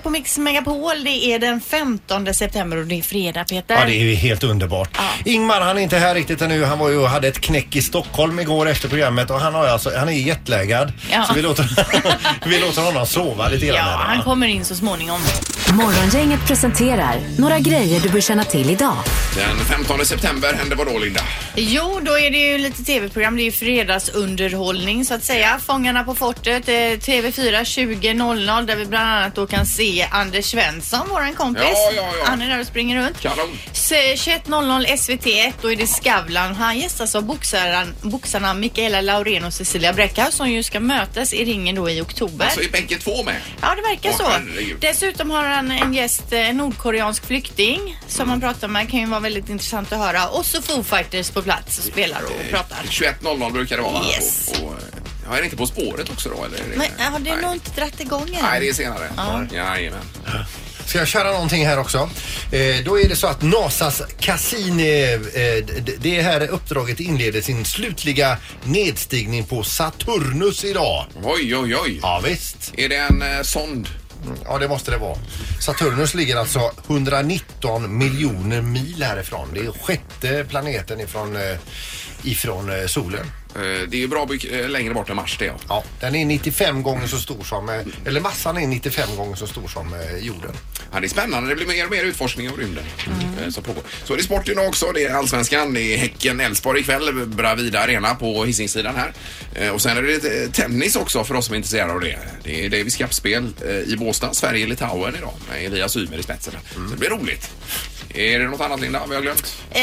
morgongänget på Mix Megapol. Det är den 15 september och det är fredag, Peter. Ja, det är ju helt underbart. Ingmar han är inte här riktigt ännu. Han var ju och hade ett knäck i Stockholm igår efter programmet och han, har alltså, han är jetlaggad. Ja. Så vi låter, vi låter honom sova lite grann. Ja, här, han kommer in så småningom. Morgongänget presenterar några grejer du bör känna till idag. Den 15 september hände vad då Linda? Jo, då är det ju lite tv-program. Det är ju fredagsunderhållning så att säga. Fångarna på fortet, eh, TV4 20.00 där vi bland annat då kan se Anders Svensson, våran kompis. Ja, ja, ja. Han är där och springer runt. Kanon. Se- 21.00 SVT1, då är det Skavlan. Han gästas av boxaren, boxarna Mikaela Laurén och Cecilia Bräckhaus som ju ska mötas i ringen då i oktober. Alltså är bänken två med? Ja, det verkar Åh, så. herregud. Dessutom har han en gäst, en nordkoreansk flykting som Mm. han pratar med. Kan ju vara väldigt intressant att höra. Och så Foo Fighters på plats och spelar och pratar. 21.00 brukar det vara. va? Yes. Och, och, ja, är det inte På spåret också då? Eller är det... Men har Nej. nog inte dratt igång än? Nej, det är senare. Ja. Jajamän. Ska jag köra någonting här också? Eh, då är det så att NASAs Cassini, eh, det här uppdraget inleder sin slutliga nedstigning på Saturnus idag. Oj, oj, oj. Ja visst. Är det en eh, sond? Ja det måste det vara. Saturnus ligger alltså 119 miljoner mil härifrån. Det är sjätte planeten ifrån, eh, ifrån eh, solen. Eh, Det är ju bra mycket eh, längre bort än Mars det ja. Ja, den är 95 gånger så stor som, eh, eller massan är 95 gånger så stor som eh, jorden. Ja, det är spännande. Det blir mer och mer utforskning av rymden eh, som pågår. Så är det sport idag också. Det är Allsvenskan. Det är Häcken-Elfsborg ikväll. Bravida Arena på Hisingssidan här. Eh, Och sen är det lite tennis också för oss som är intresserade av det. Det är Davis Cup-spel eh, i Båstad. Sverige-Litauen idag med Elias Ymer i spetsen. Så det blir roligt. Är det något annat Linda vi har glömt? Eh,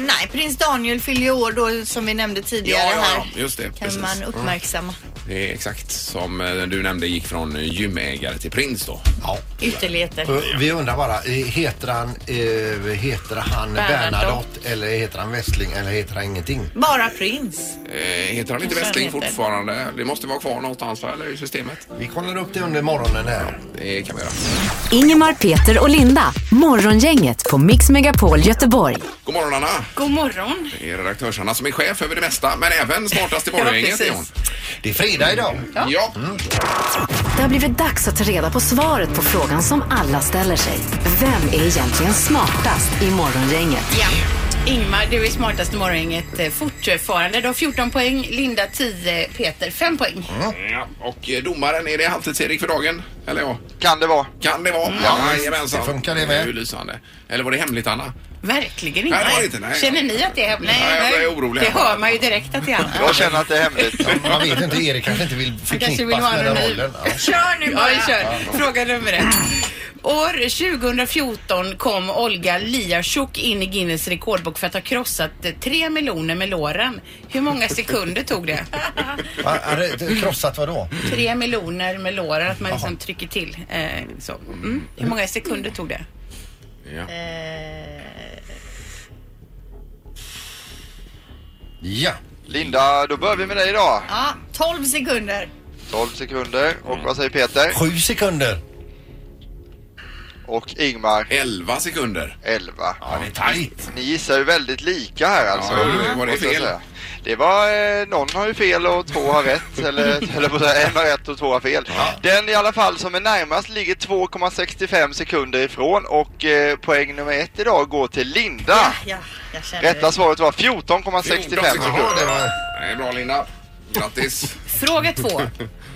nej, prins Daniel fyller ju år då som vi nämnde tidigare Ja, ja, här. ja, just det, Kan precis. man uppmärksamma. Det är exakt som eh, du nämnde gick från gymägare till prins då. Ja. Ytterligheter. Vi undrar bara, eh, heter han, eh, heter han Bernadotte. Bernadotte eller heter han Westling eller heter han ingenting? Bara prins. Eh, heter han inte Westling heter? fortfarande? Det måste vara kvar någonstans va, eller i systemet? Vi kollar upp det under morgonen här. Det kan vi göra. Ingemar, Peter och Linda. Morgongänget på Mix Megapol Göteborg. God morgon Anna! God morgon. Det är redaktörs-Anna som är chef över det mesta, men även smartast i morgongänget är hon. Det är fredag idag. Ja. Det har blivit dags att ta reda på svaret på frågan som alla ställer sig. Vem är egentligen smartast i Morgongänget? Ja. Ingmar, du är smartast i morgongänget eh, fortfarande. Du har 14 poäng, Linda 10, Peter 5 poäng. ja. Och eh, domaren, är det halvtids-Erik för dagen? Eller ja? Kan det vara. Kan det vara? Ja, jajamensan. det funkar det med. Det är ju lysande. Eller var det hemligt Anna? Verkligen inte. Nej, inte, nej. Känner ni att det är hemligt? Nej, jag är orolig Det hör man ju direkt att det är. Jag känner att det är hemligt. Man vet inte, Erik kanske inte vill förknippas med den rollen. Ja. Kör nu Ja, bara. vi kör. Fråga nummer ett. År 2014 kom Olga Liasjuk in i Guinness rekordbok för att ha krossat eh, tre meloner med låren. Hur många sekunder tog det? Det krossat vad då? Tre meloner med låren, att man liksom trycker till. Eh, så. Mm. Hur många sekunder tog det? Ja. Ja. Linda, då börjar vi med dig idag. Ja, 12 sekunder. 12 sekunder. Och vad säger Peter? Sju sekunder. Och Ingmar 11 sekunder. 11. Ja, det är tajt. Ni gissar ju väldigt lika här alltså. Ja, var det fel? Det var, eh, någon har ju fel och två har rätt. eller, eller en har rätt och två har fel. Den i alla fall som är närmast ligger 2,65 sekunder ifrån och eh, poäng nummer ett idag går till Linda. Ja, ja, jag känner Rätta svaret var 14,65 14 sekunder. Ja, det var... Det är bra Linda. Grattis. Fråga två.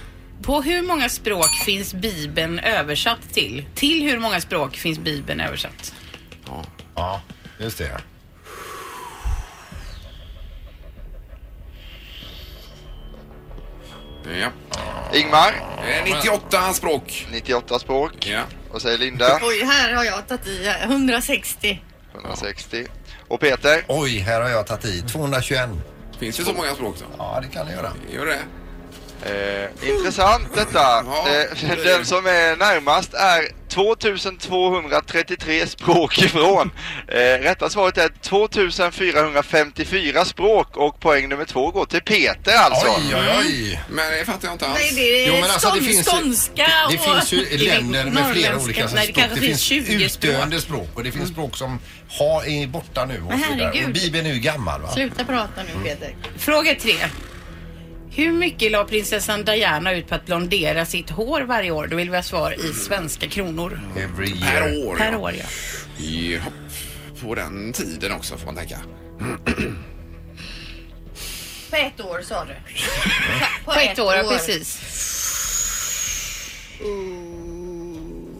På hur många språk finns Bibeln översatt till? Till hur många språk finns Bibeln översatt? Ja, just det. Ja. Ingmar, Eh, 98 språk. 98 språk. Ja. Vad säger Linda? Oj, här har jag tagit i 160. 160. Och Peter? Oj, här har jag tagit i. 221. Finns det så många språk då? Ja, det kan det göra. Gör det? Eh, intressant detta. Ja, Eh, det det. den som är närmast är 2233 språk ifrån. Eh, rätta svaret är 2454 språk och poäng nummer två går till Peter alltså. Oj, oj, oj. Men det fattar jag inte alls. Nej, det är Jo, men alltså, det finns ju- skånska Det och... finns ju länder med flera olika Nej, det språk. kanske finns 20 språk. utdöende språk och det finns språk som har, är borta nu och Men så vidare. Och Bibeln är ju gammal va? Sluta prata nu Peter. Fråga tre. Hur mycket la prinsessan Diana ut på att blondera sitt hår varje år? Då vill vi ha svar i svenska kronor. Every Per year. år. Per ja. år, ja. Ja, på den tiden också får man tänka. På ett år sa du? På ett år, ja, precis.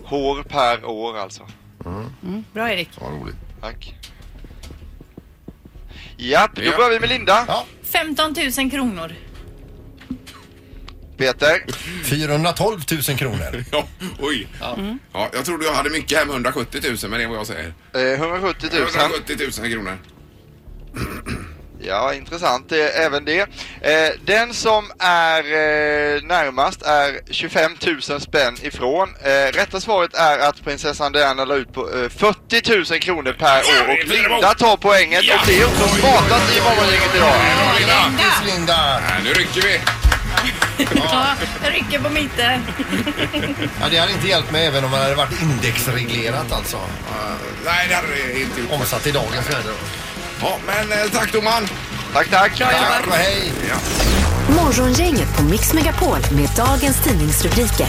Hår per år alltså. Bra Erik. Vad roligt. Tack. Japp, då Ja. börjar vi med Linda. Ja. 15 000 kronor. Peter. 412 000 kronor. Ja, oj. Ja, jag trodde jag hade mycket här med 170 000 men det är vad jag säger. Eh, 170 000. 170 000 kronor. Ja, intressant det, även det. Eh, den som är eh, närmast är 25 000 spänn ifrån. Eh, rätta svaret är att prinsessan Diana la ut på eh, 40 000 kronor per år och Linda tar poänget Ja. och det är också smartast i morgongänget idag. Linda! Linda! Nej, nu rycker vi. Ja, jag rycker på mitten. Ja, det hade inte hjälpt mig även om man hade varit indexreglerat alltså. Nej, det hade det inte gjort. Omsatt i dagens värde. Ja, men eh, tack domaren. Tack, tack. Tack och hej! Ja. Morgongänget på Mix Megapol med dagens tidningsrubriker.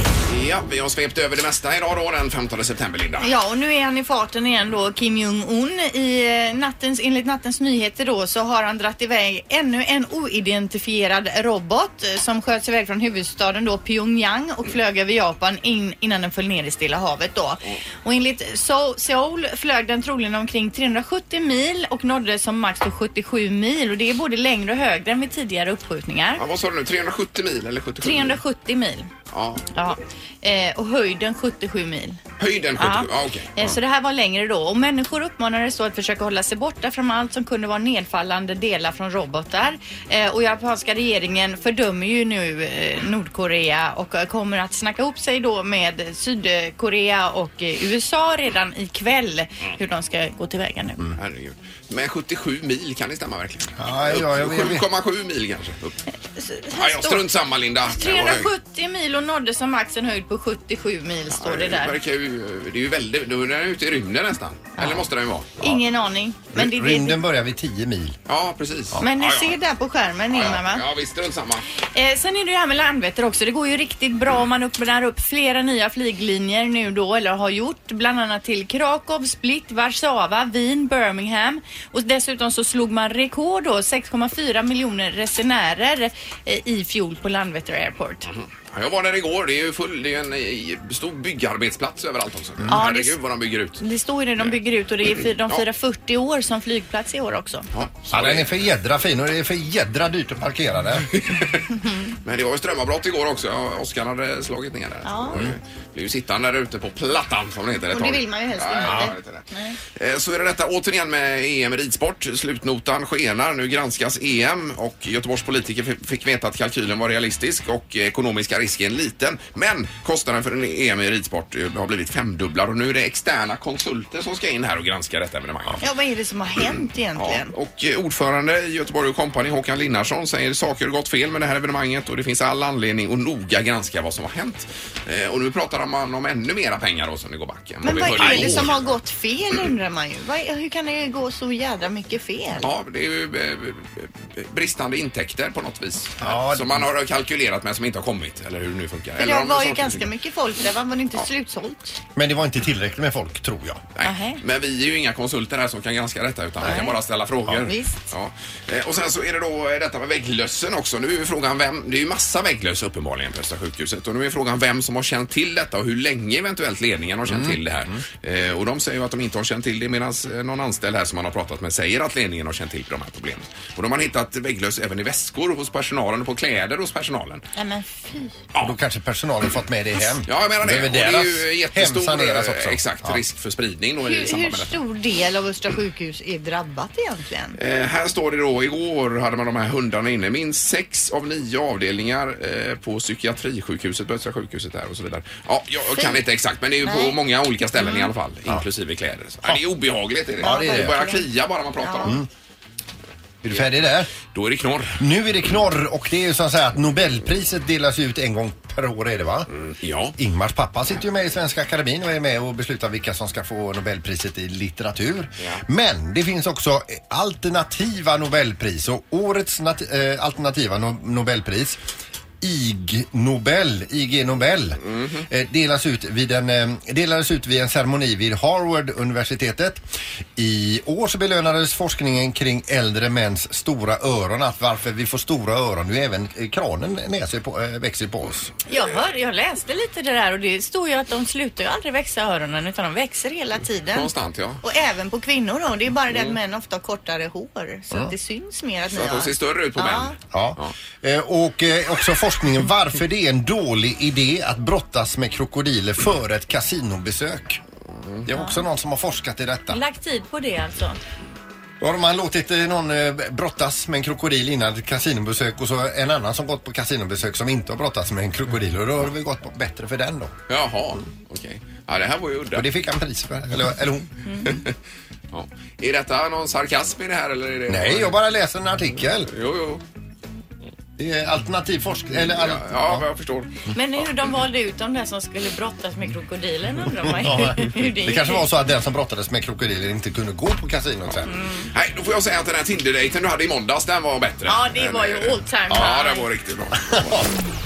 ja, vi har svept över det mesta idag då den 15 september, Linda. Ja, och nu är han i farten igen då, Kim Jong-Un. I eh, nattens, enligt nattens nyheter då så har han dratt iväg ännu en oidentifierad robot eh, som sköts iväg från huvudstaden då Pyongyang och flög över Japan in, innan den föll ner i Stilla havet då. Och enligt So- Seoul flög den troligen omkring 370 mil och nådde som max då 77 mil och det är både längre och högre än vid tidigare uppskjutningar. Ja, vad sa du nu? 370 mil eller 77 mil? 370 mil. Ja. Ja, eh, och höjden 77 mil. Höjden 77? Ja. Ja, okej. Eh, Så det här var längre då och människor uppmanades då att försöka hålla sig borta från allt som kunde vara nedfallande delar från robotar. Eh, och japanska regeringen fördömer ju nu eh, Nordkorea och eh, kommer att snacka ihop sig då med Sydkorea och eh, USA redan ikväll hur de ska gå tillväga nu. Herregud. Men 77 mil, kan det stämma verkligen? Ja, ja, jag vet- 7,7 mil kanske? Upp. Så Ja, här ja, står- strunt samma Linda. Det var högt. 370 mil och nådde som max en höjd på 77 mil står det där. verkar ju, det är ju väldigt, då är den ute i rymden nästan. Eller måste den ju vara? Ingen aning. Men, det, det, Rymden börjar vid 10 mil. Ja, precis. men ni ja, ja. ser där på skärmen Ja, Ingmar va? ja, ja, visst, strunt samma. Eh, sen är det ju här med Landvetter också. Det går ju riktigt bra om man öppnar upp flera nya flyglinjer nu då, eller har gjort. Bland annat till Krakow, Split, Warszawa, Wien, Birmingham. Och dessutom så slog man rekord då, 6,4 miljoner resenärer eh, i fjol på Landvetter Airport. Ja, jag var där igår. Det är ju full, det är en stor byggarbetsplats överallt också. Ja, Herregud det- vad de bygger ut. Det står ju det de bygger ut och det är fy- de Ja. firar 40 år som flygplats i år också. Ja, så Ja, den är det, för jädra fin och det är för jädra dyrt att parkera där. men det var ju strömavbrott igår också. Oskar hade slagit ner där. Ja. Blev ju sittande där ute på plattan som det heter ett Och det tag. vill man ju helst ja, inte. ja, det. Eh, Så är det detta återigen med EM i ridsport. Slutnotan skenar. Nu granskas EM och Göteborgs politiker fick veta att kalkylen var realistisk och ekonomiska risken liten. Men kostnaden för en EM i ridsport eh, har blivit femdubblad och nu är det externa konsulter som ska in här och granska detta evenemang. Ja, vad är det som har hänt Ja, egentligen? och eh, ordförande i Göteborg och Company, Håkan Linnarsson, säger saker har gått fel med det här evenemanget och det finns all anledning att noga granska vad som har hänt. Eh, och nu pratar man om ännu mera pengar då som det går back än Men vi vad hörde är det igår. som har gått fel undrar man ju. Vad, hur kan det gå så jädra mycket fel? Ja, det är ju eh, eh, bristande intäkter på något vis. Ja, som man har kalkylerat med som inte har kommit, eller hur det nu funkar. För Eller det om var ju saker ganska mycket folk där, va? var det inte slutsålt? Men det var inte tillräckligt med folk tror jag. Nej. Nähä. Men vi är ju inga konsulter här som kan granska detta utan vi kan bara ställa frågor. Ja, visst. Ja. Eh, Och sen så är det då eh, detta med vägglössen också. Nu är ju frågan vem, det är ju massa vägglöss uppenbarligen på Östra sjukhuset och nu är frågan vem som har känt till detta och hur länge eventuellt ledningen har känt till det här. Eh, och de säger ju att de inte har känt till det medan eh, någon anställd här som man har pratat med säger att ledningen har känt till de här problemen. Och de har hittat vägglöss även i väskor hos personalen och på kläder hos personalen. Nej men fy. Och då kanske personalen fått med det hem. Ja, jag menar det. Och det är ju jättestor eh, exakt, Ja. risk för spridning då i Hur, hur samband med detta. stor del av Östra sjukhus är drabbat egentligen? Eh, här står det då, igår hade man de här hundarna inne. Minst sex av nio avdelningar eh, på psykiatrisjukhuset på Östra sjukhuset där och så vidare. Ja, jag Fy. kan inte exakt men det är ju på Nej. många olika ställen i alla fall, inklusive kläder. Så, ja, det är obehagligt. Är det. Ja, det är det. börjar klia bara man pratar om Är du färdig där? Då är det knorr. Nu är det knorr och det är ju så att säga att Nobelpriset delas ut en gång per år är det va? Ja. Ingmars pappa sitter ju med i Svenska Akademin och är med och beslutar vilka som ska få Nobelpriset i litteratur. Ja. Men det finns också alternativa Nobelpris och årets nat- eh, alternativa no- Nobelpris IG Nobel, IG Nobel eh, delas ut vid en, eh, delades ut vid en ceremoni vid Harvard-universitetet. I år så belönades forskningen kring äldre mäns stora öron, att varför vi får stora öron, nu även kranen näser på, eh, växer på oss. Jag, hör, jag läste lite det där och det står ju att de slutar ju aldrig växa öronen utan de växer hela tiden. Konstant ja. Och även på kvinnor då. Det är bara det att män ofta har kortare hår. Så att det syns mer att Så ni att de har. ser större ut på Ja. män. Ja. Eh, och också forskningen varför det är en dålig idé att brottas med krokodiler före ett kasinobesök. Det är också någon som har forskat i detta. Lagt tid på det alltså. Då har man låtit eh, någon eh, brottas med en krokodil innan ett kasinobesök och så en annan som gått på kasinobesök som inte har brottats med en krokodil och då har det väl gått på- bättre för den då. Jaha, okej. Ja, det här var ju udda. Och det fick han pris för, eller, eller hon. Ja. Är detta någon sarkasm i det här eller? Är det... Nej, jag bara läser en artikel. Jo, jo. Det är alternativ forskning, eller all... Ja, ja, jag förstår. Men hur de valde ut de där som skulle brottas med krokodilen undrar man ju Ja, hur det kanske var så att den som brottades med krokodiler inte kunde gå på kasinot sen. Nej, då får jag säga att den här Tinder-dejten du hade i måndags, den var bättre. Ja, det var ju all time Ja, high. den var riktigt bra.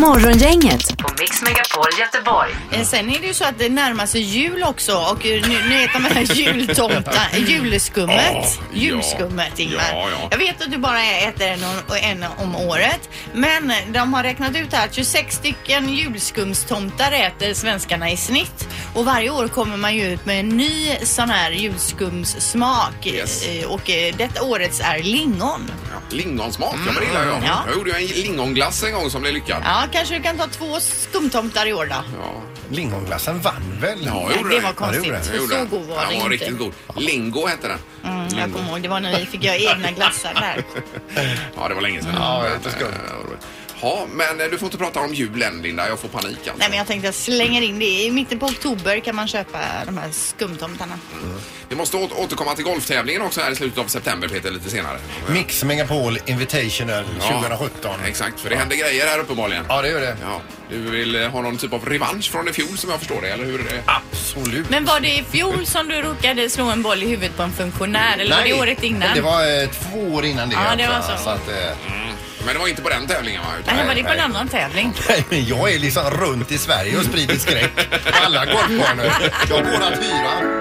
Morgongänget på Mix Megapol Göteborg. Eh, Sen är det ju så att det närmar sig jul också och eh, nu, nu vet de här jultomta, julskummet. Ja, julskummet Ingmar. ja, ja. Jag vet att du bara äter en, om- en om året. Men de har räknat ut här att 26 stycken julskumstomtar äter svenskarna i snitt. Och varje år kommer man ju ut med en ny sån här julskumssmak. Yes. Eh, Och eh, detta årets är lingon. Ja, lingonsmak, ja, men det gillar jag. Ja. Jag gjorde ju en lingonglass en gång som blev lyckad. Ja, kanske du kan ta två skumtomtar i år då. Ja, Lingonglassen vann väl? Ja, Nej, gjorde det det. var Ja, det konstigt. gjorde det. jag gjorde så den. god var Den den var inte. riktigt god. Lingo hette den. Mm, jag kommer ihåg, det var när vi fick göra egna glassar där. Ja, det var länge sedan. Ja, Men, lite skumt. Eh, Ja, men eh, du får inte prata om julen Linda, jag får panik alltså. Nej men jag tänkte jag slänger in det. I mitten på oktober kan man köpa de här skumtomtarna. Vi måste åter- återkomma till golftävlingen också här i slutet av september Peter, lite senare. Mix Megapol Invitational Ja, 2017. Exakt, för det händer grejer här uppenbarligen. Ja, det gör det. Ja, du vill eh, ha någon typ av revansch från i fjol som jag förstår det, eller hur? är det? Absolut. Men var det i fjol som du råkade slå en boll i huvudet på en funktionär eller var det året innan? Det var eh, två år innan det. Ja, det var alltså. så. att, eh, Men det var inte på den tävlingen va? Utan- Nej, var det på en annan tävling? nej, men jag är liksom runt i Sverige och sprider skräck på alla golfbanor. Jag går att hyra.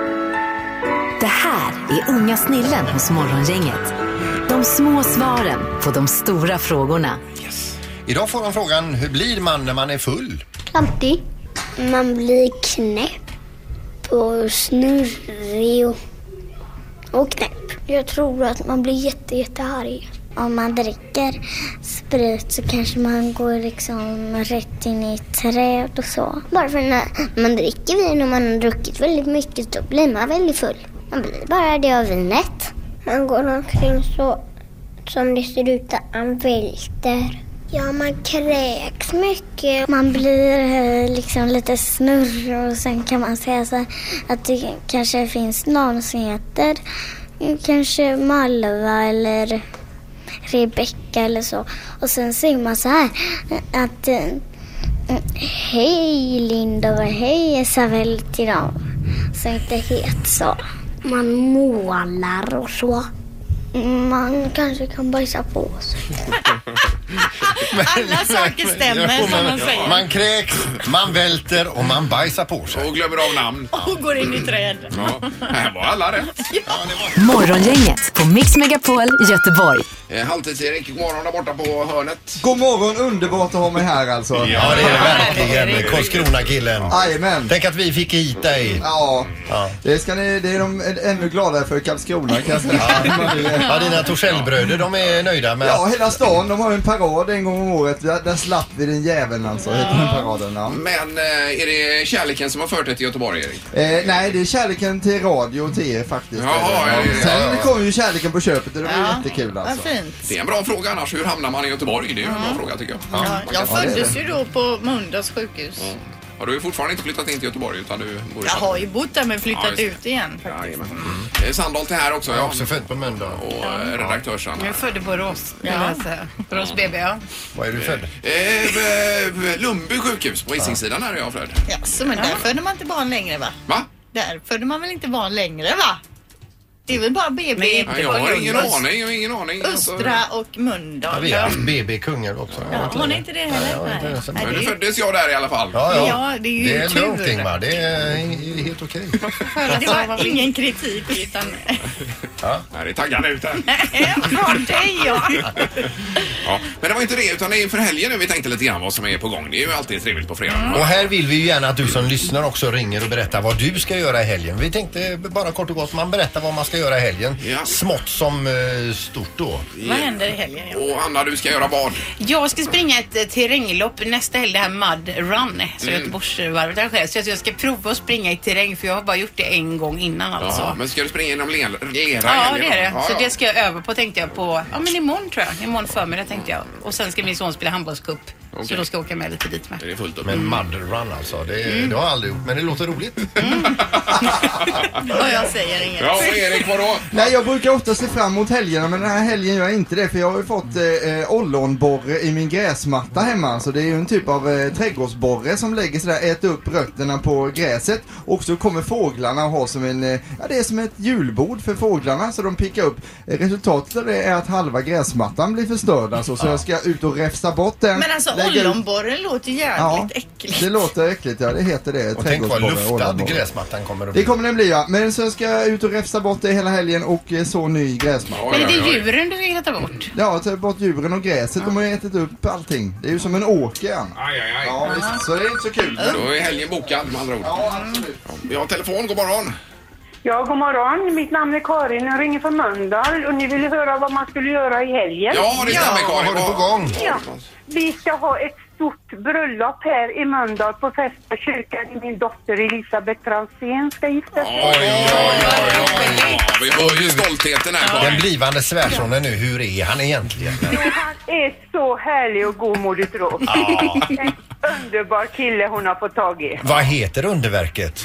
Det här är Unga snillen hos Morgongänget. De små svaren på de stora frågorna. Idag får de frågan, hur blir man när man är full? Alltid. Man blir knäpp och snurrig och, och knäpp. Jag tror att man blir jätte, jättearg. Om man dricker sprit så kanske man går liksom rätt in i ett träd och så. Bara för när man dricker vin och man har druckit väldigt mycket då blir man väldigt full. Man blir bara det av vinet. Man går omkring så som det ser ut att han välter. Ja, man kräks mycket. Man blir eh, liksom lite snurrig och sen kan man säga så att det kanske finns någon som heter kanske Malva eller Rebecka eller så. Och sen säger man så här att eh, Hej Linda och hej Isabel till dem. Så inte helt så. Man målar och så. Man kanske kan bajsa på sig. Alla saker stämmer som man säger. Man kräks, man välter och man bajsar på sig. Och glömmer av namn. Och går in i träd. Ja, här var alla rätt. Morgongänget på Mix Megapol Göteborg. Eh, Halvtids-Erik, god morgon där borta på hörnet. God morgon, underbart att ha mig här alltså. Ja, det är det verkligen. Karlskrona-killen. Jajamän. Tänk att vi fick hit dig. Ja, Ja. det, ska ni, det är de ännu gladare för i Karlskrona kan jag säga. Ja, dina Torssellbröder, de är nöjda med Ja, hela stan, de har ju en parad en gång om året. Där, där slapp vi den jäveln alltså, heter den paraden. Ja. Men eh, är det kärleken som har fört dig till Göteborg, Erik? Eh, nej, det är kärleken till radio och till er faktiskt. Jaha, ja, ja, ja, Sen kom ju kärleken på köpet och det var Ja, jättekul alltså. fint. Det är en bra fråga annars. Hur hamnar man i Göteborg? Det är ju en bra fråga tycker jag. Ja, jag föddes ju då på Mundas sjukhus. Har du fortfarande inte flyttat in till Göteborg utan du bor i Jag har ju bott där men Ja, flyttat just det. ut igen faktiskt. Jajamän. Eh, Sandholt är här också. Jag är Ja. också född på Mölndal. Och eh, redaktörs-Anna. Jag är född i Borås, vill Ja. jag säga. Borås BB, ja. Var är du född? Eh, eh, Lundby sjukhus på Hisingssidan här är jag född. Jaså, men där födde man inte barn längre va? Va? Där födde man väl inte barn längre va? Det är väl bara BB, Nej, jag har ingen aning. Jag har ingen aning. Alltså- Östra och Ja, Mölndal. vi har haft BB Kungälv också. Ja, har ni inte det heller? Nej, jag har inte det. Nej, Men det nu är ju- föddes jag där i alla fall. Ja, ja. Ja, det är ju det är tur. lugnt Ingmar. Det är helt okej. Det var ingen kritik utan Nej, det är taggarna ut här. från dig ja. Ja. Men det var inte det, utan det är inför helgen nu vi tänkte lite grann vad som är på gång. Det är ju alltid trevligt på fredag. Och här vill vi ju gärna att du som lyssnar också ringer och berättar vad du ska göra i helgen. Vi tänkte bara kort och gott, man berättar vad man ska göra i helgen. Ja. Smått som eh, stort då. Vad händer i helgen? Ja? Och Anna, du ska göra vad? Jag ska springa ett eh, terränglopp nästa helg, det här Mud Run, som Mm. Göteborgsvarvet arrangerar. Så jag ska prova att springa i terräng för jag har bara gjort det en gång innan alltså. Ja, men ska du springa genom le- lera Ja, det är det. Ja, Så ja. det ska jag öva på tänkte jag på, ja men imorgon tror jag. Imorgon förmiddag tänkte jag. Och sen ska min son spela handbollscup. Så då ska jag åka med lite dit med. Det är fullt upp. Men mud run alltså. Det, det har jag aldrig gjort, men det låter roligt. Vad jag säger inget. Ja, och Erik, vadå? Nej, jag brukar ofta se fram emot helgerna, men den här helgen gör jag inte det, för jag har ju fått eh, eh, ollonborre i min gräsmatta hemma. Så det är ju en typ av eh, trädgårdsborre som lägger sig där, äter upp rötterna på gräset. Och så kommer fåglarna och har som en, eh, ja det är som ett julbord för fåglarna, så de pickar upp. Eh, resultatet av det är att halva gräsmattan blir förstörd alltså, så jag ska ut och räfsa bort den. Men alltså ollonborren låter jävligt Ja, äckligt. det låter äckligt ja, det heter det. Och tänk vad luftad gräsmattan kommer att Det bli. kommer den bli ja, men så ska jag ut och räfsa bort det hela helgen och eh, så ny gräsmatta. Men är det djuren du vill ta bort? Ja, ta bort djuren och gräset, de har ju ätit upp allting. Det är ju som en åker. Aj, aj, aj. Ja, visst, så det är inte så kul. Då är helgen bokad med andra ord. Ja, absolut. Vi har telefon, god morgon. Ja, god morgon. Mitt namn är Karin. Jag ringer från Mölndal och ni ville höra vad man skulle göra i helgen. Ja, det stämmer Vad Karin. har du på Vad- gång? Ja. Vi ska ha ett stort bröllop här i Mölndal på Fästa kyrkan. Min dotter Elisabeth Franzén ska gifta sig. Oj, oj, oj, oj, oj. Ja, Vi hör ju stoltheten här Den Karin. blivande svärsonen nu, hur är han egentligen? Han är så härlig och godmodig tråk. En underbar kille hon har fått tag i. Vad heter underverket?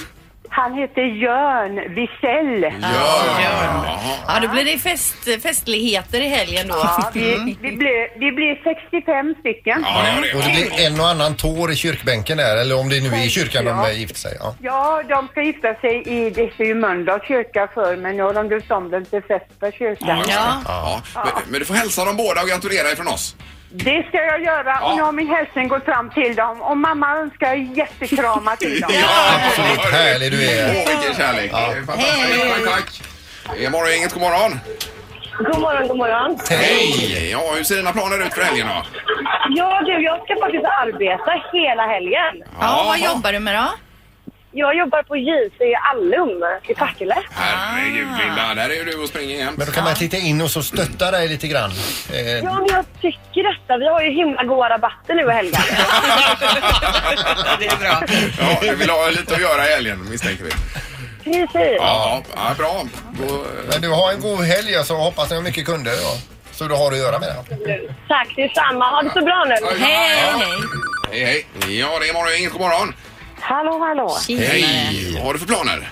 Han heter Jörn Wiesel. Ja, ja. Ja, då blir det fest, festligheter i helgen då. Ja, vi, vi, blir, vi blir 65 stycken. Ja, det Och det blir en och annan tår i kyrkbänken där, eller om det nu är i kyrkan de Ja. eh, gifter sig. Ja. Ja, de ska gifta sig i, det är ju Mölndals kyrka för men nu har de döpt om den till Fästa kyrkan. Ja. Ja. Men, men du får hälsa dem båda och gratulera ifrån oss. Det ska jag göra och nu har min hälsning gått fram till dem och mamma önskar jättekramar till dem. Absolut härlig du är. Åh, vilken kärlek. Är Fantastiskt. Tack, tack. Det är morgongänget, god morgon. God morgon, god morgon. Hej! Ja, hur ser dina planer ut för helgen då? Ja du, jag ska faktiskt arbeta hela helgen. Ja, vad jobbar du med då? Jag jobbar på JC i Allum i Partille. Herregud Linda, där är ju du och springer jämt. Men då kan man titta in och så stötta dig lite grann. Eh, Ja, men jag tycker detta. Vi har ju himla goda rabatter nu i helgen. Det är bra. Ja, du vill ha lite att göra i helgen misstänker vi. Precis. Ja, ja bra. Då, Men du har en god helg så hoppas ni har mycket kunder. Ja. Så du har att göra med det. Tack detsamma. Ha det så bra nu. hej, hej. hej. Ja, det är morgongänget, god morgon. Hallå, hallå. Hej! Vad har du för planer?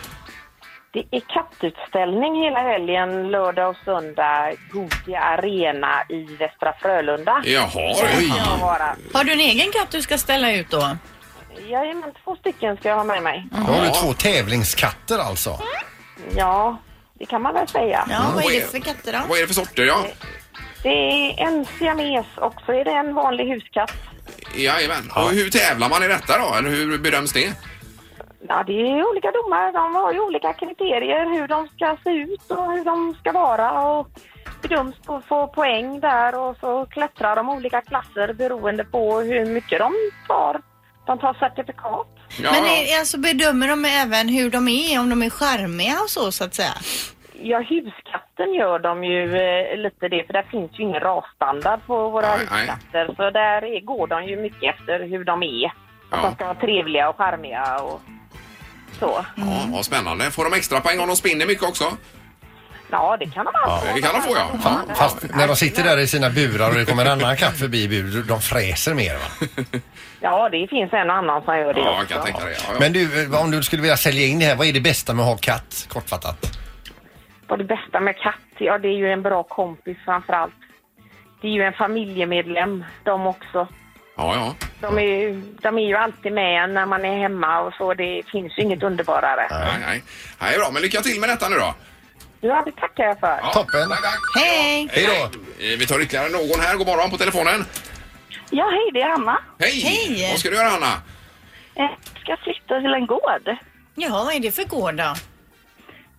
Det är kattutställning hela helgen, lördag och söndag, Gothia Arena i Västra Frölunda. Jaha, oj. Vara. Har du en egen katt du ska ställa ut då? Jajamän, två stycken ska jag ha med mig. Då har du två tävlingskatter alltså. Ja, det kan man väl säga. Ja, vad är det för katter då? Vad är det för sorter? Ja, Det är en siames och så är det en vanlig huskatt. Jajamän. Och hur tävlar man i detta då? Eller hur bedöms det? Ja, det är olika domare. De har ju olika kriterier hur de ska se ut och hur de ska vara och bedöms på få poäng där och så klättrar de olika klasser beroende på hur mycket de tar. De tar certifikat. Ja, Men ja. är, alltså bedömer de även hur de är, om de är charmiga och så så att säga? Ja, huskatten gör de ju eh, lite det, för där finns ju ingen rasstandard på våra Nej, nej. huskatter. Så där är, går de ju mycket efter hur de är. Att Ja. de ska vara trevliga och charmiga och så. Ja, vad spännande. Får de extra poäng om de spinner mycket också? Ja, det kan de alltid. Det kan de få ja. Fa- Fast när de sitter där i sina burar och det kommer en annan katt förbi i bur, de fräser mer va? Ja, det finns en och annan som gör det Ja, jag också. kan tänka det. Ja, ja. Men du, eh, om du skulle vilja sälja in det här, vad är det bästa med att ha katt? Kortfattat. Och det bästa med katt, ja det är ju en bra kompis framför allt. Det är ju en familjemedlem, de också. Ja, ja. De är, ju- de är ju alltid med när man är hemma och så. Det finns ju inget underbarare. Nej, nej. Nej, bra. Men lycka till med detta nu då. Ja, det tackar jag för. Ja, Toppen. Tack, tack. Hej! Hej då. Eh, Vi tar ytterligare någon här. God morgon på telefonen. Ja, hej, det är Anna. Hej! Hej. Vad ska du göra, Hanna? Jag ska flytta till en gård. Jaha, vad är det för gård då?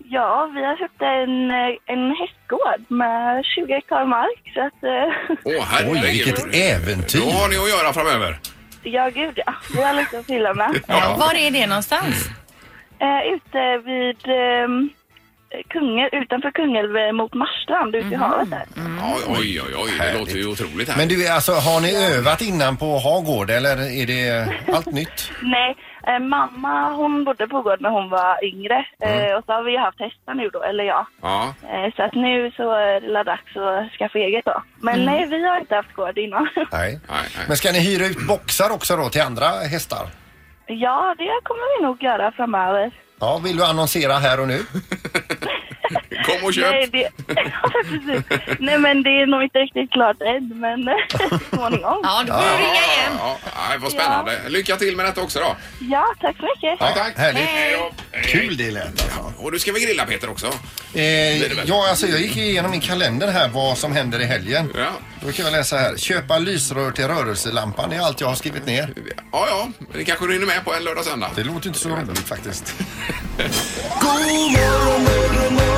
Ja, vi har köpt en, eh, en hästgård med 20 hektar mark. Så att, eh, Åh, herregud. Oj, vilket äventyr. Då har ni att göra framöver. ja, gud ja. Vi har lite att fylla med. Ja. Var är det någonstans? Eh, ute vid eh, Kungälv, utanför Kungälv eh, mot Marstrand, ute i havet där. Ja, oj, oj, oj. Det låter ju otroligt här. Men du, alltså har ni övat innan på att ha gård eller är det allt nytt? Nej, eh, mamma hon bodde på gård när hon var yngre. Eh, och så har vi haft hästar nu då, eller ja. Ja. Eh, så att nu så är det dags att skaffa eget då. Men nej, vi har inte haft gård innan. Nej. Nej, nej. Men ska ni hyra ut boxar också då till andra hästar? ja, det kommer vi nog göra framöver. Ja, vill du annonsera här och nu? Kom och köp. Nej, det... ja, precis. nej, men det är nog inte riktigt klart än, men småningom. Ja, du får du ringa igen. Ja, ja, vad spännande. Lycka till med detta också då. Ja, tack så mycket. Tack, tack. Härligt. Hej då. Hej. Kul det lät alltså. Och du ska väl grilla Peter också? Eh, det väl? ja, alltså jag gick igenom min kalender här vad som händer i helgen. Ja. Då kan jag läsa här. Köpa lysrör till rörelselampan. Det är allt jag har skrivit ner. Ja, ja. Det kanske du hinner med på en lördag söndag. Det låter inte så roligt faktiskt.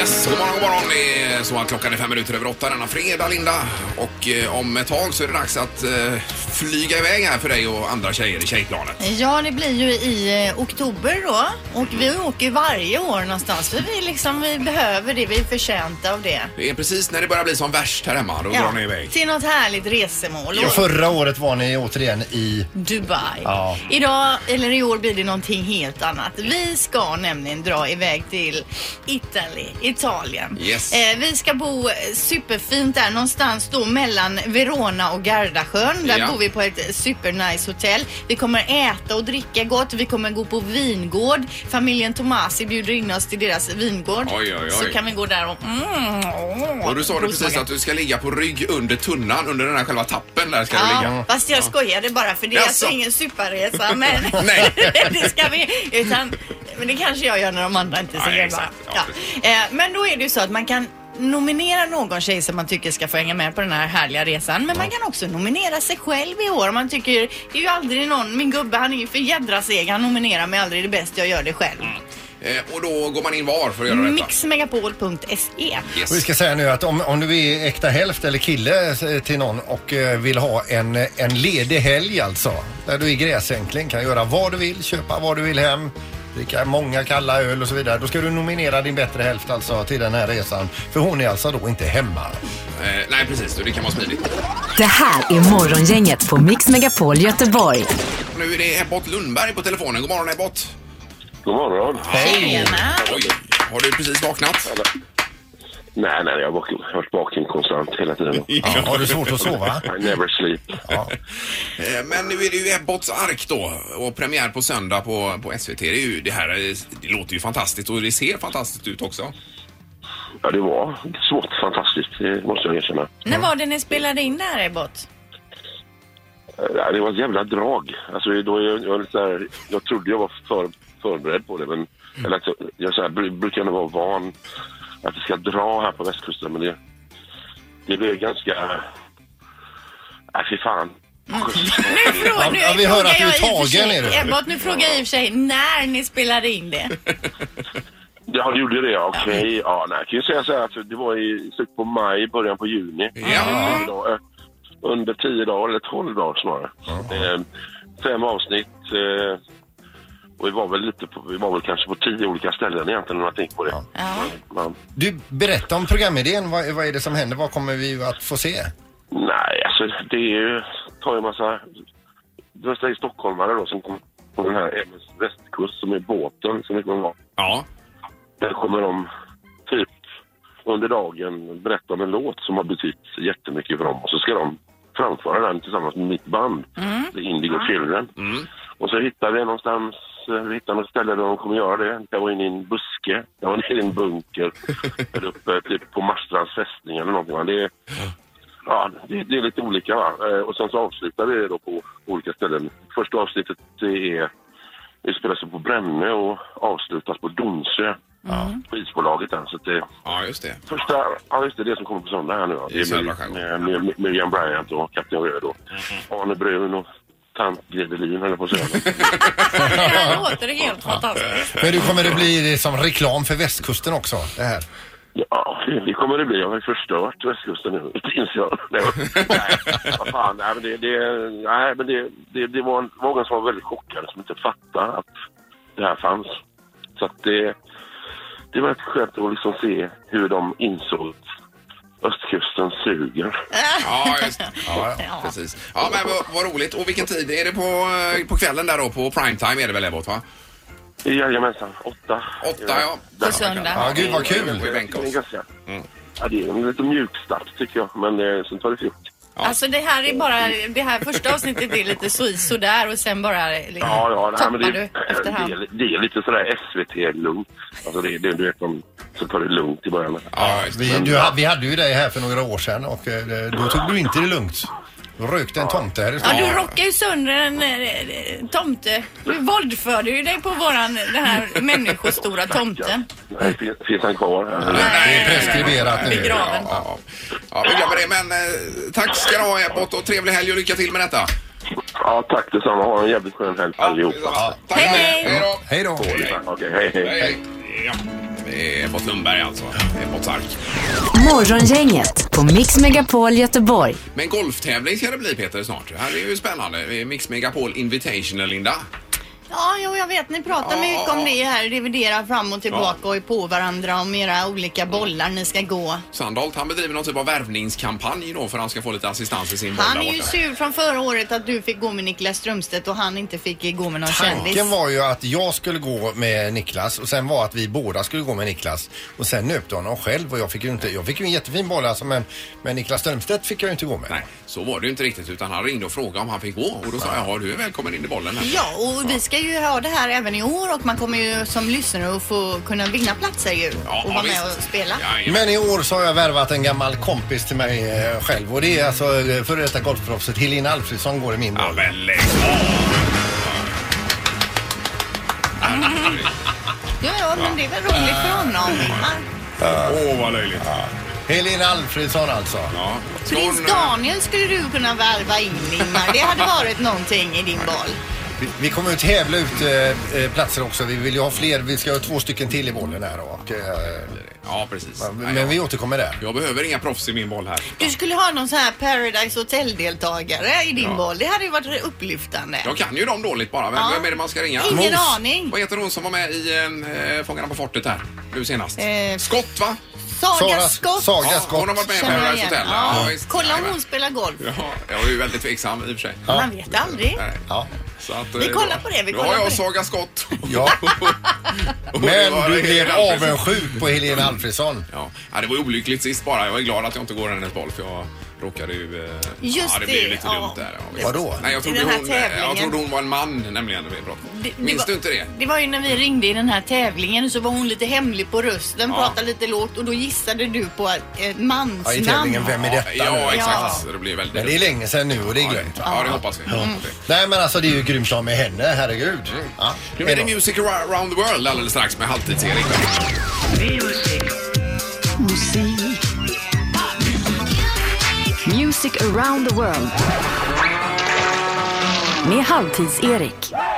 Yes, god morgon, god morgon. Det är så att klockan är fem minuter över åtta denna fredag, Linda. Och eh, om ett tag så är det dags att eh, flyga iväg här för dig och andra tjejer i tjejplanet. Ja, det blir ju i eh, oktober då. Och vi åker varje år någonstans. För vi, liksom, vi behöver det. Vi är förtjänta av det. Det är precis när det börjar bli som värst här hemma. Då drar ni iväg. till något härligt resemål. Och förra året var ni återigen i... Dubai. Ja. Idag, eller i år blir det någonting helt annat. Vi ska nämligen dra iväg till Italy, Italien. Yes. Eh, vi ska bo eh, superfint där någonstans då mellan Verona och Gardasjön. Där Ja. bor vi på ett supernice hotell. Vi kommer äta och dricka gott. Vi kommer gå på vingård. Familjen Tomasi bjuder in oss till deras vingård. Oj, oj, oj. Så kan vi gå där och... Mm, Och du sa det precis provsmaka. att du ska ligga på rygg under tunnan, under den här själva tappen där ska du Ja, ligga. fast jag skojade bara för det är Jaså? alltså ingen superresa men Nej. det ska vi utan men det kanske jag gör när de andra inte ser Ja, det exakt. Ja, Ja. Eh, Men då är det ju så att man kan nominera någon tjej som man tycker ska få hänga med på den här härliga resan. Men man kan också nominera sig själv i år. Man tycker, det är ju aldrig någon, min gubbe han är ju för jädra seg, han nominerar mig aldrig det bäst, jag gör det själv. Eh, och då går man in var för att göra detta? Mixmegapol.se Och vi ska säga nu att om, om du är äkta hälft eller kille eh, till någon och eh, vill ha en, en ledig helg alltså. Där du i gräsänkling kan göra vad du vill, köpa vad du vill hem. Dricka många kalla öl och så vidare. Då ska du nominera din bättre hälft alltså till den här resan. För hon är alltså då inte hemma. Eh, nej, precis. Det kan vara smidigt. Det här är Morgongänget på Mix Megapol Göteborg. Nu är det Ebbot Lundberg på telefonen. God morgon Ebbot. God morgon. Tjena! Oj, har du precis vaknat? Nej, nej, jag har varit vaken konstant hela tiden. Ja, har du svårt att sova? I never sleep. Ja. Eh, Men nu är det ju Ebbots ark då och premiär på söndag på, på SVT. Det, är ju, det här det låter ju fantastiskt och det ser fantastiskt ut också. Ja, det var svårt fantastiskt, det måste jag erkänna. När var det ni spelade in det här Ebbot? Eh, ja, Det var ett jävla drag. Alltså, då är jag, jag, här, jag trodde jag var för, förberedd på det, men eller att jag, så här, br- brukar ändå vara van att det ska dra här på västkusten, men det, det blev ganska... Nej, fy fan. Nu, frå- nu Ja, vi hör frågar att du är tagen, är. Ebbot, nu frågar jag i och för sig när ni spelade in det. Ja, du gjorde det, ja. okej. Ja, nej, jag kan ju säga så här att det var i slutet på maj, början på juni. Ja. Dagar, eh, Under tio dagar, eller tolv dagar snarare. Eh, fem avsnitt. Eh, och vi var väl lite på, vi var väl kanske på tio olika ställen egentligen om jag tänker på det. Ja. Man, Du, berätta om programidén. Vad, vad är det som händer? Vad kommer vi att få se? nej, alltså det är ju, tar ju en massa det här stockholmare då som kom på den här MS Västkust som är båten som det kommer vara. Ja. Där kommer de typ under dagen berätta om en låt som har betytt jättemycket för dem och så ska de framföra den tillsammans med mitt band, The Indigo Children. Och så hittar vi någonstans, eh, vi hittar något ställe där de kommer göra det. Jag var inne i en buske, jag var nere i en bunker, där uppe typ på Marstrands fästning eller någonting. va. Det är, ja, det, det är lite olika va. Eh, Och sen så avslutar vi det då på olika ställen. Första avsnittet är, det spelas på Brännö och avslutas på Donsö. På isbolaget där. Så det, Ja, just det. Första, ja just det, det som kommer på söndag här nu. ja. Det är med, skärgården. med, med Miriam Bryant och Kapten Röd och Arne Brun och tant Grevelin höll jag på att säga. Det låter helt fantastiskt. Men du kommer det bli som reklam för västkusten också? Det här. Ja, det kommer det bli. Jag har ju förstört västkusten nu, inser jag. Nej, vad fan, nej, men det, det, nej, men det, det, det var en- många som var väldigt chockade som inte fattade att det här fanns. Så att det, det var rätt skönt att liksom se hur de insåg östkusten suger. Ja, just. Ja, ja, precis. Ja, men vad, vad roligt. Och vilken tid? Är det på, eh, på kvällen där då? På primetime är det väl Ebbot, va? Jajamensan, åtta. Åtta, ja. På söndag. Ja, gud vad kul. Vi bänkar oss. ja, det är en lite mjuk start tycker jag, men eh, sen tar det fort. Alltså det här är bara, det här första avsnittet är lite så, sådär och sen bara liksom, Ja, ja, nej, toppar men det, du efterhand. det, är, det är lite sådär SVT-lugnt. Alltså det, det, du vet, de, så tar det lugnt i början. Ja. Vi, du, vi hade ju dig här för några år sedan och eh, då tog du inte det lugnt. Rökte en tomte här i Ja, du rockar ju sönder en eh, tomte. Du våldförde ju dig på våran, den här människostora tomten. Nej, finns, finns han kvar? Det är preskriberat nu. Begraven. Ja, ja. vi glömmer det. Men eh, tack ska du ha Ebbot och trevlig helg och lycka till med detta. Ja, tack detsamma. Ha en jävligt skön helg allihopa. Ja, tack. Hej! Hej då. Hej då. Okej, hej, hej. Hej. Ja, det är Ebbot Lundberg alltså. Ebbots ark. Morgongänget på Mix Megapol Göteborg. Men golftävling ska det bli Peter snart. Det här är ju spännande. Mix Megapol Invitational, Linda. Ja, jo, jag vet. Ni pratar Ja, mycket om det här. Reviderar fram och tillbaka och är på varandra om era olika bollar ni ska gå. Sandholt han bedriver någon typ av värvningskampanj då för att han ska få lite assistans i sin boll Han där är ju borta. sur från förra året att du fick gå med Niklas Strömstedt och han inte fick gå med någon kändis. Tanken var ju att jag skulle gå med Niklas och sen var att vi båda skulle gå med Niklas. Och sen nöpte honom själv och jag fick ju inte, jag fick ju en jättefin boll alltså men, men Niklas Strömstedt fick jag ju inte gå med. Nej, så var det ju inte riktigt utan han ringde och frågade om han fick gå och då sa jag ja du är välkommen in i bollen här. Ja, och vi ska ju ha det här även i år och man kommer ju som lyssnare att få kunna vinna platser ju Ja, och vara med visst. och spela. Jajamän. Men i år så har jag värvat en gammal kompis till mig eh, själv och det är alltså eh, före detta golfproffset Helena Alfredsson går i min Ja boll. men lägg av. Ja, ja, men det är väl roligt för honom. Ingmar. Åh vad löjligt. Helena Alfredsson alltså. Ja. Prins eh, Daniel skulle du kunna värva in Ingmar. Det hade varit någonting i din boll. Vi, vi kommer att tävla ut eh, eh, platser också. Vi vill ju ha fler. Vi ska ha två stycken till i bollen här och, eh, Ja precis. Nej, men vi återkommer där. jag behöver inga proffs i min boll här. Du skulle ha någon sån här Paradise Hotel-deltagare i din boll. Det hade ju varit upplyftande. Jag kan ju dem dåligt bara. Vem, Ja. vem är det man ska ringa? Ingen Mos. aning. Vad heter hon som var med i eh, Fångarna på fortet här nu senast? Eh, Skott va? Saga Sara- Skott. Saga Ja, Skott. hon har varit med i Känner jag Paradise igen. Hotel. Ja. visst. Kolla om Jajamän. hon spelar golf. Ja, jag är ju väldigt tveksam i och för sig. Man vet aldrig. Nej. Ja. Så att, Vi eh, kollar på det, vi kollar har på jag det. Saga Skott. Ja. Och det Men du Helena blev Alfredsson. avundsjuk på Helena Alfredsson. Ja. ja, det var ju olyckligt sist bara. Jag är glad att jag inte går hennes boll för jag råkade ju... Eh, Just ja, det blev ju lite ja. dumt där. Ja, visst. Vadå? Nej, jag trodde, I den här hon, jag tävlingen. trodde hon var en man nämligen. när vi pratade. Det- det Minns var- du inte det? Det var ju när vi ringde i den här tävlingen så var hon lite hemlig på rösten, Ja. pratade lite lågt och då gissade du på ett Ja, mansnamn. I tävlingen Vem är detta Ja, nu? exakt. Ja. Så det blir väldigt Men det är länge sedan nu och det är glömt. va? Ja, det hoppas vi. Mm. Nej men alltså det är ju grymt ha med henne, herregud. Ja. Nu är det. Music around the world alldeles strax med Halvtids-Erik. Music Music around the world. Med Halvtids-Erik.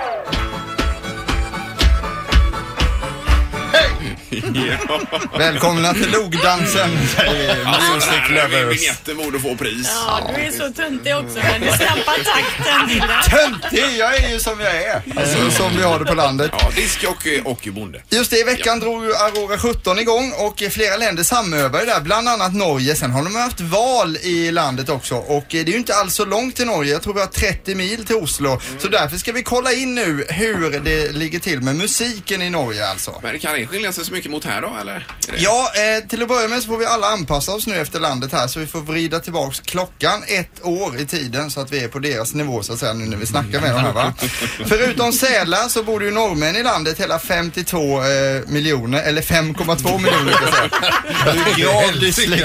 Välkomna till logdansen säger vi. Music det lovers. vinjetter borde få pris. Ja, du är så töntig också men du snappar takten till. Töntig, jag är ju som jag är. Alltså, som vi har det på landet. Ja, diskjockey och bonde. Just det, i veckan drog ju Aurora 17 igång och flera länder samövade där, bland annat Norge. Sen har de haft val i landet också och det är ju inte alls så långt till Norge. Jag tror vi har 30 mil till Oslo. Så därför ska vi kolla in nu hur det ligger till med musiken i Norge alltså. Men kan det skilja sig så mycket mot här då, eller? Ja, eh, till att börja med så får vi alla anpassa oss nu efter landet här så vi får vrida tillbaks klockan ett år i tiden så att vi är på deras nivå så att säga nu när vi snackar med dem här va. Förutom Säla så bor det ju norrmän i landet hela 52 eh, miljoner, eller 5,2 miljoner kan jag säga. Grav dyslexi,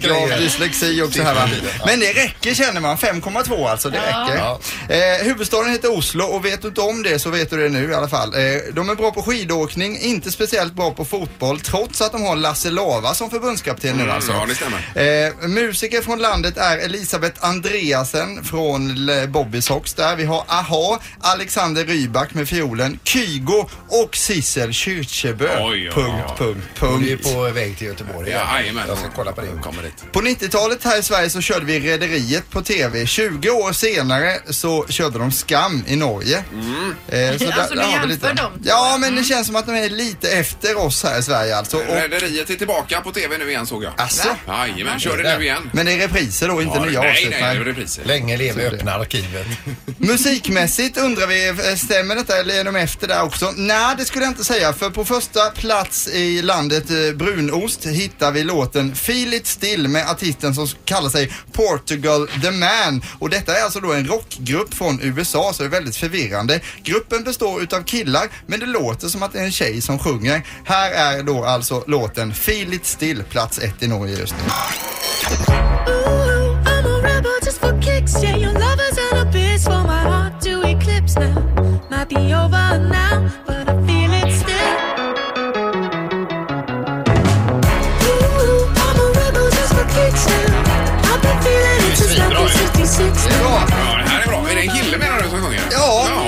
grav grejer. dyslexi också här va. Men det räcker känner man, 5,2 alltså, det räcker. Ja. Eh, huvudstaden heter Oslo och vet du inte om det så vet du det nu i alla fall. Eh, de är bra på skidåkning, inte speciellt bra på fotboll trots att de har Lasse Lava som förbundskapten nu Mm, alltså. ja, det stämmer. Eh, musiker från landet är Elisabeth Andreasen från L- Bobby Sox där. Vi har Aha, Alexander Rybak med fiolen, Kygo och Sissel Kyrkjebø. Oj, oj. Punkt, punkt, du är punkt. på väg till Göteborg. Ja, jajamän. Jag ska kolla på det. Kommer dit. På 90-talet här i Sverige så körde vi Rederiet på TV. 20 år senare så körde de Skam i Norge. Mm. Eh, så Alltså, du har vi jämför dem, Ja, men det känns som att de är lite efter oss här i Sverige alltså. Och, Rederiet är tillbaka på TV nu igen såg jag. Asså? Jajamän, kör det nu igen. men det är repriser då, inte Ja, nya nej, avsnitt. nej, det är repriser. Länge leve öppna arkivet. Musikmässigt undrar vi, eh, stämmer detta eller är de efter där också? Nej, det skulle jag inte säga. För på första plats i landet eh, Brunost hittar vi låten Feel It Still med artisten som kallar sig Portugal The Man. Och detta är alltså då en rockgrupp från USA så det är väldigt förvirrande. Gruppen består utav killar men det låter som att det är en tjej som sjunger. Här är då alltså låten Feel It Still, plats ett i Norge just nu. I'm a rebel just for kicks. Yeah, your lovers and a bitch for my heart to eclipse now. Might be over now, but I feel it still. Ooh, I'm a rebel just for kicks now. I've been feeling it since Svinbra ju. 1966 Det är bra. Ja, det här är bra. Är det en kille menar du som sjunger? Ja, ja.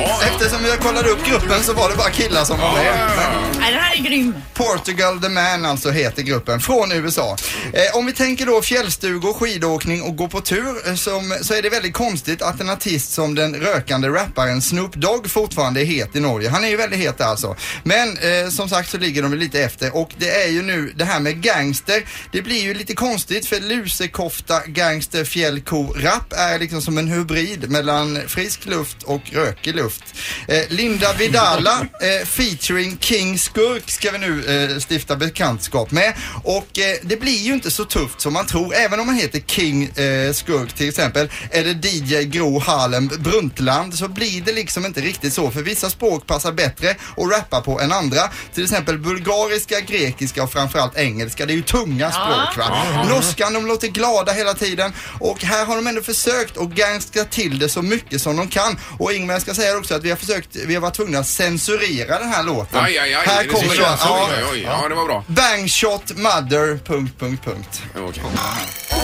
Jag kollade upp gruppen så var det bara killar som var med. ja, ja. Nej, den här är grym. Portugal the Man alltså heter gruppen från USA. Eh, om vi tänker då fjällstugor, skidåkning och gå på tur eh, som, så är det väldigt konstigt att en artist som den rökande rapparen Snoop Dogg fortfarande är het i Norge. Han är ju väldigt het alltså. Men eh, som sagt så ligger de lite efter och det är ju nu det här med gangster. Det blir ju lite konstigt för lusekofta, gangster, fjällko, rap är liksom som en hybrid mellan frisk luft och rökig luft. Eh, Linda Vidala eh, featuring King Skurk ska vi nu eh, stifta bekantskap med. Och eh, det blir ju inte så tufft som man tror. Även om man heter King eh, Skurk till exempel eller DJ Gro Harlem Brundtland så blir det liksom inte riktigt så. För vissa språk passar bättre att rappa på än andra. Till exempel bulgariska, grekiska och framförallt engelska. Det är ju tunga språk va. Norskan, de låter glada hela tiden. Och här har de ändå försökt att gangsta till det så mycket som de kan. Och Ingmar, jag ska säga också att vi har försökt, vi har varit tvungna att censurera den här låten. Aj, aj, aj. Här Är det så kommer då, känns? ja, Oj, oj, oj. Ja, det var bra. Bangshot mother... Punkt, punkt, punkt.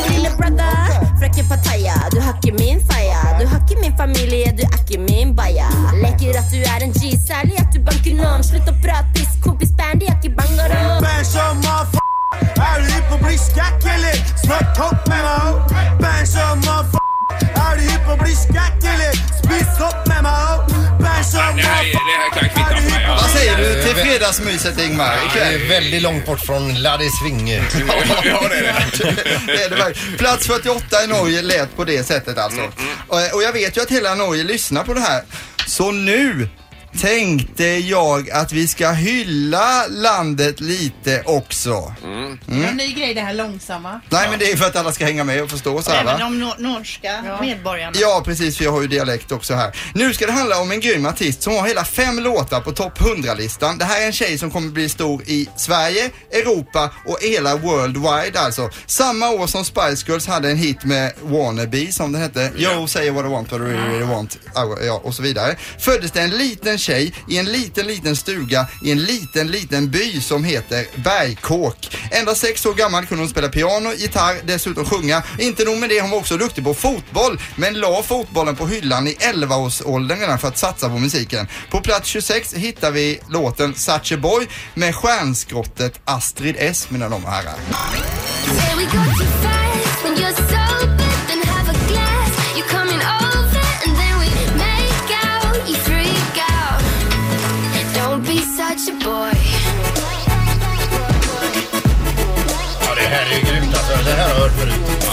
Lille brother, fröken Pattaya Du hackar min faja Du hackar min familj, du hackar min baja Läcker att du är en G, särlig att du bankar nån Sluta prata piss, kompis bandy, jag är bangaro Bang motherfucker Är du och blir skack eller? Snart topp med mig ho Bang motherfucker Är du hypp och blir skack eller? Spiss upp med mig ho Bang Det här, kan kvitta för mig. Vad säger du till fredagsmyset Ingmar Det är väldigt långt bort från Laddis Swing. Ja, det är det. det är det verkligen. Plats 48 i Norge lät på det sättet alltså. Och, och jag vet ju att hela Norge lyssnar på det här. Så nu tänkte jag att vi ska hylla landet lite också. Mm. Det är en ny grej det här långsamma. Nej men det är för att alla ska hänga med och förstå så här Även va? de nor- norska medborgarna. Ja precis, för jag har ju dialekt också här. Nu ska det handla om en grym artist som har hela fem låtar på topp 100-listan. Det här är en tjej som kommer bli stor i Sverige, Europa och hela worldwide alltså. Samma år som Spice Girls hade en hit med Wannabe som den hette. Yo, say what I want, what I really, really want. Ja, och så vidare. Föddes det en liten tjej i en liten, liten stuga i en liten, liten by som heter Bergkåk. Endast sex år gammal kunde hon spela piano, gitarr, dessutom sjunga. Inte nog med det, hon var också duktig på fotboll, men la fotbollen på hyllan i 11-årsåldern redan för att satsa på musiken. På plats 26 hittar vi låten Such a Boy med stjärnskottet Astrid S, mina damer och herrar.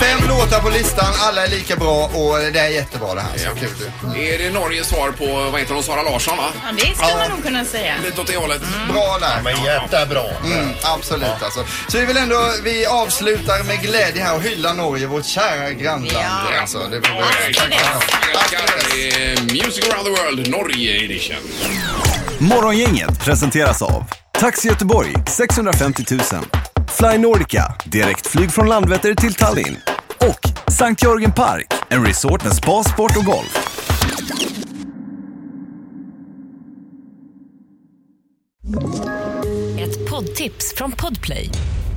Fem låtar på listan, alla är lika bra och det är jättebra det här. Så kul. Är det Norges svar på, vad heter hon, Sara Larsson va? Ja, det ska man nog kunna säga. Lite åt det hållet. Bra där. Men jättebra. Mm, absolut alltså. Så vi vill ändå, vi avslutar med glädje här och hyllar Norge, vårt kära grannland. Ja. Alltså, det vi... Tack Det är Music around the world, Norge edition. Morgongänget presenteras av Taxi Göteborg 650 000 Fly Nordica, direktflyg från Landvetter till Tallinn och Sankt Jörgen Park, en resort med spa, sport och golf. Ett poddtips från Podplay.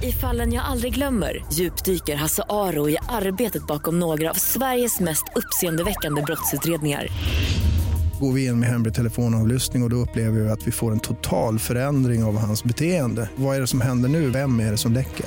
I fallen jag aldrig glömmer djupdyker Hasse Aro i arbetet bakom några av Sveriges mest uppseendeväckande brottsutredningar. Går vi in med hemlig telefonavlyssning och, och då upplever vi att vi får en total förändring av hans beteende. Vad är det som händer nu? Vem är det som läcker?